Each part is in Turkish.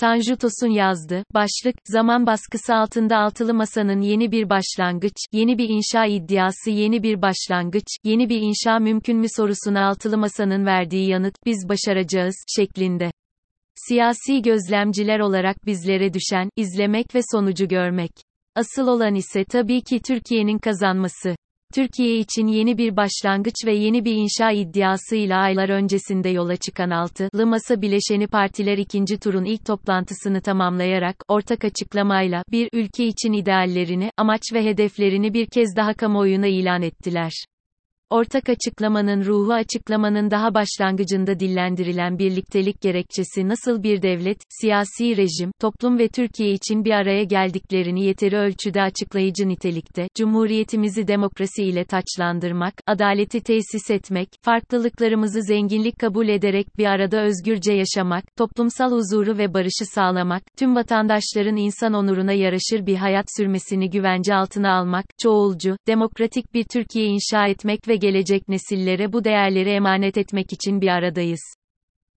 Tanju Tosun yazdı. Başlık, zaman baskısı altında altılı masanın yeni bir başlangıç, yeni bir inşa iddiası yeni bir başlangıç, yeni bir inşa mümkün mü sorusuna altılı masanın verdiği yanıt, biz başaracağız, şeklinde. Siyasi gözlemciler olarak bizlere düşen, izlemek ve sonucu görmek. Asıl olan ise tabii ki Türkiye'nin kazanması. Türkiye için yeni bir başlangıç ve yeni bir inşa iddiasıyla aylar öncesinde yola çıkan altılı masa bileşeni partiler ikinci turun ilk toplantısını tamamlayarak, ortak açıklamayla, bir ülke için ideallerini, amaç ve hedeflerini bir kez daha kamuoyuna ilan ettiler. Ortak açıklamanın ruhu açıklamanın daha başlangıcında dillendirilen birliktelik gerekçesi nasıl bir devlet, siyasi rejim, toplum ve Türkiye için bir araya geldiklerini yeteri ölçüde açıklayıcı nitelikte, cumhuriyetimizi demokrasi ile taçlandırmak, adaleti tesis etmek, farklılıklarımızı zenginlik kabul ederek bir arada özgürce yaşamak, toplumsal huzuru ve barışı sağlamak, tüm vatandaşların insan onuruna yaraşır bir hayat sürmesini güvence altına almak, çoğulcu, demokratik bir Türkiye inşa etmek ve gelecek nesillere bu değerleri emanet etmek için bir aradayız.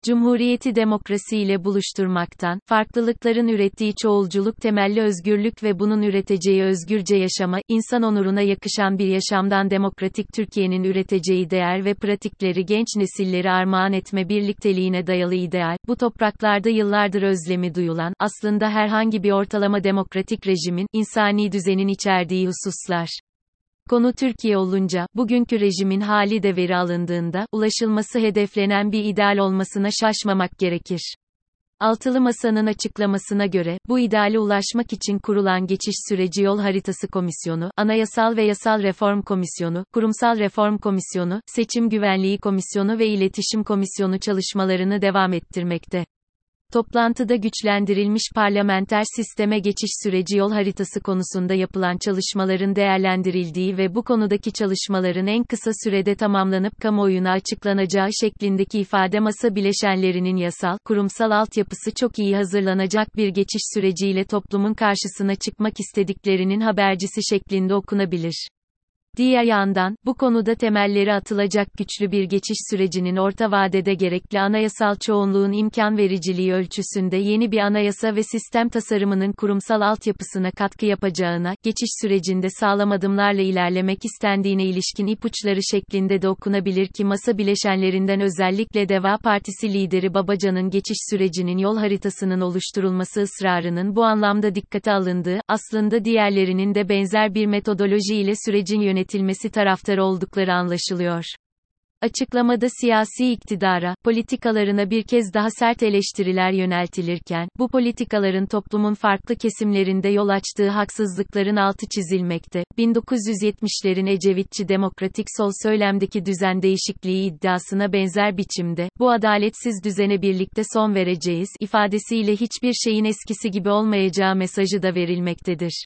Cumhuriyeti demokrasiyle buluşturmaktan, farklılıkların ürettiği çoğulculuk temelli özgürlük ve bunun üreteceği özgürce yaşama, insan onuruna yakışan bir yaşamdan demokratik Türkiye'nin üreteceği değer ve pratikleri genç nesilleri armağan etme birlikteliğine dayalı ideal, bu topraklarda yıllardır özlemi duyulan, aslında herhangi bir ortalama demokratik rejimin, insani düzenin içerdiği hususlar. Konu Türkiye olunca, bugünkü rejimin hali de veri alındığında, ulaşılması hedeflenen bir ideal olmasına şaşmamak gerekir. Altılı Masa'nın açıklamasına göre, bu ideale ulaşmak için kurulan geçiş süreci yol haritası komisyonu, anayasal ve yasal reform komisyonu, kurumsal reform komisyonu, seçim güvenliği komisyonu ve iletişim komisyonu çalışmalarını devam ettirmekte. Toplantıda güçlendirilmiş parlamenter sisteme geçiş süreci yol haritası konusunda yapılan çalışmaların değerlendirildiği ve bu konudaki çalışmaların en kısa sürede tamamlanıp kamuoyuna açıklanacağı şeklindeki ifade masa bileşenlerinin yasal, kurumsal altyapısı çok iyi hazırlanacak bir geçiş süreciyle toplumun karşısına çıkmak istediklerinin habercisi şeklinde okunabilir. Diğer yandan, bu konuda temelleri atılacak güçlü bir geçiş sürecinin orta vadede gerekli anayasal çoğunluğun imkan vericiliği ölçüsünde yeni bir anayasa ve sistem tasarımının kurumsal altyapısına katkı yapacağına, geçiş sürecinde sağlam adımlarla ilerlemek istendiğine ilişkin ipuçları şeklinde de okunabilir ki masa bileşenlerinden özellikle Deva Partisi lideri Babacan'ın geçiş sürecinin yol haritasının oluşturulması ısrarının bu anlamda dikkate alındığı, aslında diğerlerinin de benzer bir metodoloji ile sürecin yönetilmesi yönetilmesi taraftarı oldukları anlaşılıyor. Açıklamada siyasi iktidara, politikalarına bir kez daha sert eleştiriler yöneltilirken, bu politikaların toplumun farklı kesimlerinde yol açtığı haksızlıkların altı çizilmekte. 1970'lerin Ecevitçi demokratik sol söylemdeki düzen değişikliği iddiasına benzer biçimde, bu adaletsiz düzene birlikte son vereceğiz ifadesiyle hiçbir şeyin eskisi gibi olmayacağı mesajı da verilmektedir.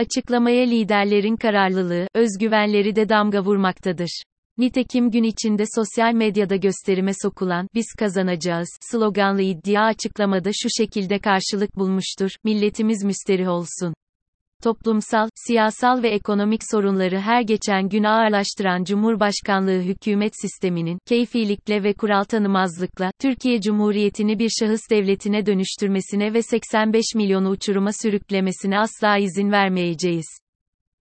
Açıklamaya liderlerin kararlılığı, özgüvenleri de damga vurmaktadır. Nitekim gün içinde sosyal medyada gösterime sokulan, biz kazanacağız, sloganlı iddia açıklamada şu şekilde karşılık bulmuştur, milletimiz müsterih olsun toplumsal, siyasal ve ekonomik sorunları her geçen gün ağırlaştıran Cumhurbaşkanlığı hükümet sisteminin, keyfilikle ve kural tanımazlıkla, Türkiye Cumhuriyeti'ni bir şahıs devletine dönüştürmesine ve 85 milyonu uçuruma sürüklemesine asla izin vermeyeceğiz.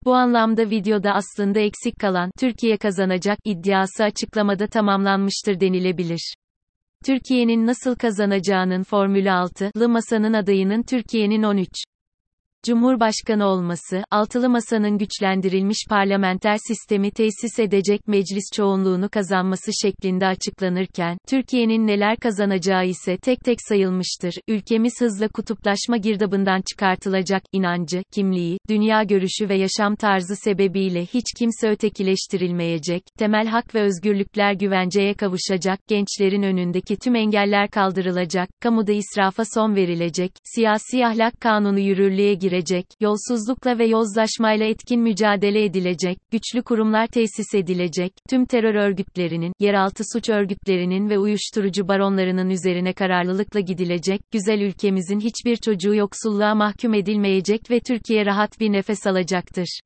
Bu anlamda videoda aslında eksik kalan, Türkiye kazanacak, iddiası açıklamada tamamlanmıştır denilebilir. Türkiye'nin nasıl kazanacağının Formülü 6'lı masanın adayının Türkiye'nin 13 Cumhurbaşkanı olması, altılı masanın güçlendirilmiş parlamenter sistemi tesis edecek meclis çoğunluğunu kazanması şeklinde açıklanırken, Türkiye'nin neler kazanacağı ise tek tek sayılmıştır. Ülkemiz hızla kutuplaşma girdabından çıkartılacak, inancı, kimliği, dünya görüşü ve yaşam tarzı sebebiyle hiç kimse ötekileştirilmeyecek, temel hak ve özgürlükler güvenceye kavuşacak, gençlerin önündeki tüm engeller kaldırılacak, kamuda israfa son verilecek, siyasi ahlak kanunu yürürlüğe girecek, girecek, yolsuzlukla ve yozlaşmayla etkin mücadele edilecek, güçlü kurumlar tesis edilecek, tüm terör örgütlerinin, yeraltı suç örgütlerinin ve uyuşturucu baronlarının üzerine kararlılıkla gidilecek, güzel ülkemizin hiçbir çocuğu yoksulluğa mahkum edilmeyecek ve Türkiye rahat bir nefes alacaktır.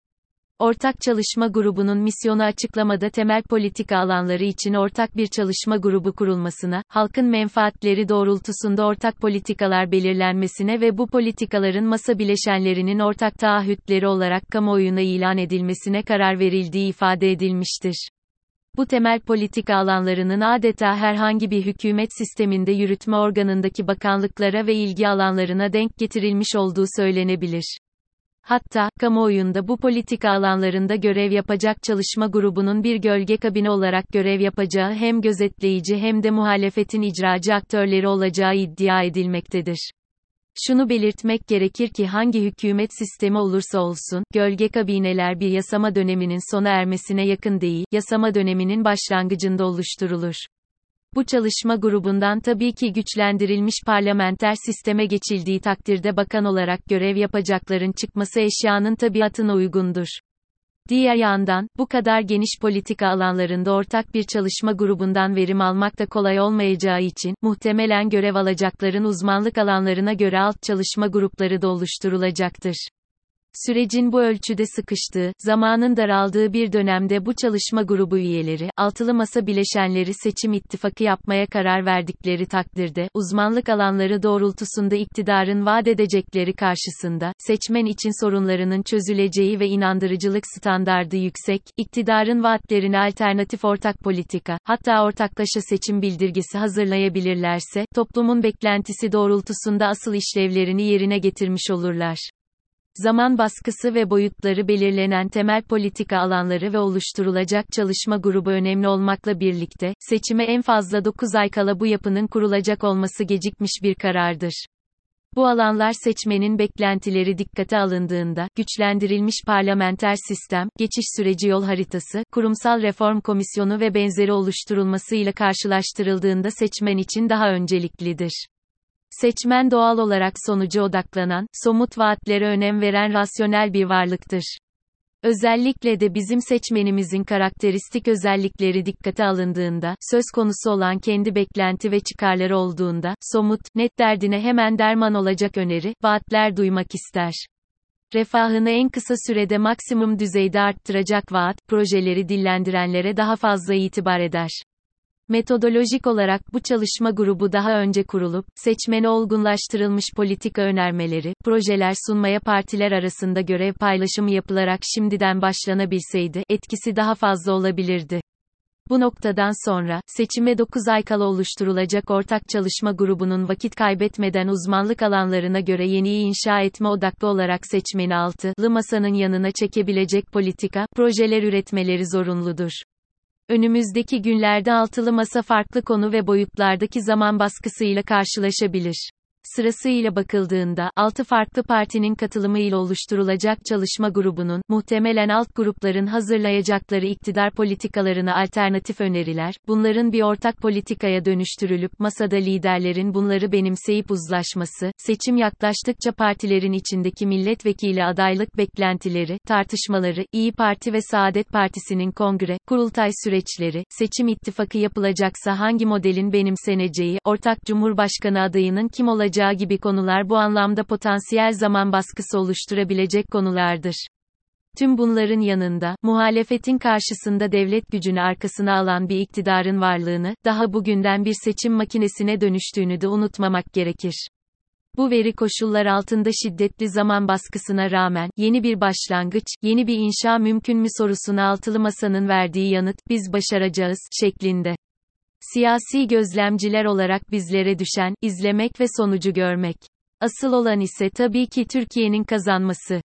Ortak Çalışma Grubu'nun misyonu açıklamada temel politika alanları için ortak bir çalışma grubu kurulmasına, halkın menfaatleri doğrultusunda ortak politikalar belirlenmesine ve bu politikaların masa bileşenlerinin ortak taahhütleri olarak kamuoyuna ilan edilmesine karar verildiği ifade edilmiştir. Bu temel politika alanlarının adeta herhangi bir hükümet sisteminde yürütme organındaki bakanlıklara ve ilgi alanlarına denk getirilmiş olduğu söylenebilir. Hatta, kamuoyunda bu politika alanlarında görev yapacak çalışma grubunun bir gölge kabine olarak görev yapacağı hem gözetleyici hem de muhalefetin icracı aktörleri olacağı iddia edilmektedir. Şunu belirtmek gerekir ki hangi hükümet sistemi olursa olsun, gölge kabineler bir yasama döneminin sona ermesine yakın değil, yasama döneminin başlangıcında oluşturulur. Bu çalışma grubundan tabii ki güçlendirilmiş parlamenter sisteme geçildiği takdirde bakan olarak görev yapacakların çıkması eşyanın tabiatına uygundur. Diğer yandan, bu kadar geniş politika alanlarında ortak bir çalışma grubundan verim almak da kolay olmayacağı için, muhtemelen görev alacakların uzmanlık alanlarına göre alt çalışma grupları da oluşturulacaktır. Sürecin bu ölçüde sıkıştığı, zamanın daraldığı bir dönemde bu çalışma grubu üyeleri, altılı masa bileşenleri seçim ittifakı yapmaya karar verdikleri takdirde, uzmanlık alanları doğrultusunda iktidarın vaat edecekleri karşısında, seçmen için sorunlarının çözüleceği ve inandırıcılık standardı yüksek, iktidarın vaatlerine alternatif ortak politika, hatta ortaklaşa seçim bildirgesi hazırlayabilirlerse, toplumun beklentisi doğrultusunda asıl işlevlerini yerine getirmiş olurlar zaman baskısı ve boyutları belirlenen temel politika alanları ve oluşturulacak çalışma grubu önemli olmakla birlikte, seçime en fazla 9 ay kala bu yapının kurulacak olması gecikmiş bir karardır. Bu alanlar seçmenin beklentileri dikkate alındığında, güçlendirilmiş parlamenter sistem, geçiş süreci yol haritası, kurumsal reform komisyonu ve benzeri oluşturulmasıyla karşılaştırıldığında seçmen için daha önceliklidir. Seçmen doğal olarak sonuca odaklanan, somut vaatlere önem veren rasyonel bir varlıktır. Özellikle de bizim seçmenimizin karakteristik özellikleri dikkate alındığında, söz konusu olan kendi beklenti ve çıkarları olduğunda, somut, net derdine hemen derman olacak öneri, vaatler duymak ister. Refahını en kısa sürede maksimum düzeyde arttıracak vaat, projeleri dillendirenlere daha fazla itibar eder. Metodolojik olarak bu çalışma grubu daha önce kurulup, seçmene olgunlaştırılmış politika önermeleri, projeler sunmaya partiler arasında görev paylaşımı yapılarak şimdiden başlanabilseydi, etkisi daha fazla olabilirdi. Bu noktadan sonra, seçime 9 ay kala oluşturulacak ortak çalışma grubunun vakit kaybetmeden uzmanlık alanlarına göre yeniyi inşa etme odaklı olarak seçmeni altılı masanın yanına çekebilecek politika, projeler üretmeleri zorunludur. Önümüzdeki günlerde altılı masa farklı konu ve boyutlardaki zaman baskısıyla karşılaşabilir. Sırasıyla bakıldığında, 6 farklı partinin katılımıyla oluşturulacak çalışma grubunun, muhtemelen alt grupların hazırlayacakları iktidar politikalarına alternatif öneriler, bunların bir ortak politikaya dönüştürülüp masada liderlerin bunları benimseyip uzlaşması, seçim yaklaştıkça partilerin içindeki milletvekili adaylık beklentileri, tartışmaları, İyi Parti ve Saadet Partisi'nin kongre, kurultay süreçleri, seçim ittifakı yapılacaksa hangi modelin benimseneceği, ortak cumhurbaşkanı adayının kim olacağı, olacağı gibi konular bu anlamda potansiyel zaman baskısı oluşturabilecek konulardır. Tüm bunların yanında, muhalefetin karşısında devlet gücünü arkasına alan bir iktidarın varlığını, daha bugünden bir seçim makinesine dönüştüğünü de unutmamak gerekir. Bu veri koşullar altında şiddetli zaman baskısına rağmen, yeni bir başlangıç, yeni bir inşa mümkün mü sorusuna altılı masanın verdiği yanıt, biz başaracağız, şeklinde. Siyasi gözlemciler olarak bizlere düşen, izlemek ve sonucu görmek. Asıl olan ise tabii ki Türkiye'nin kazanması.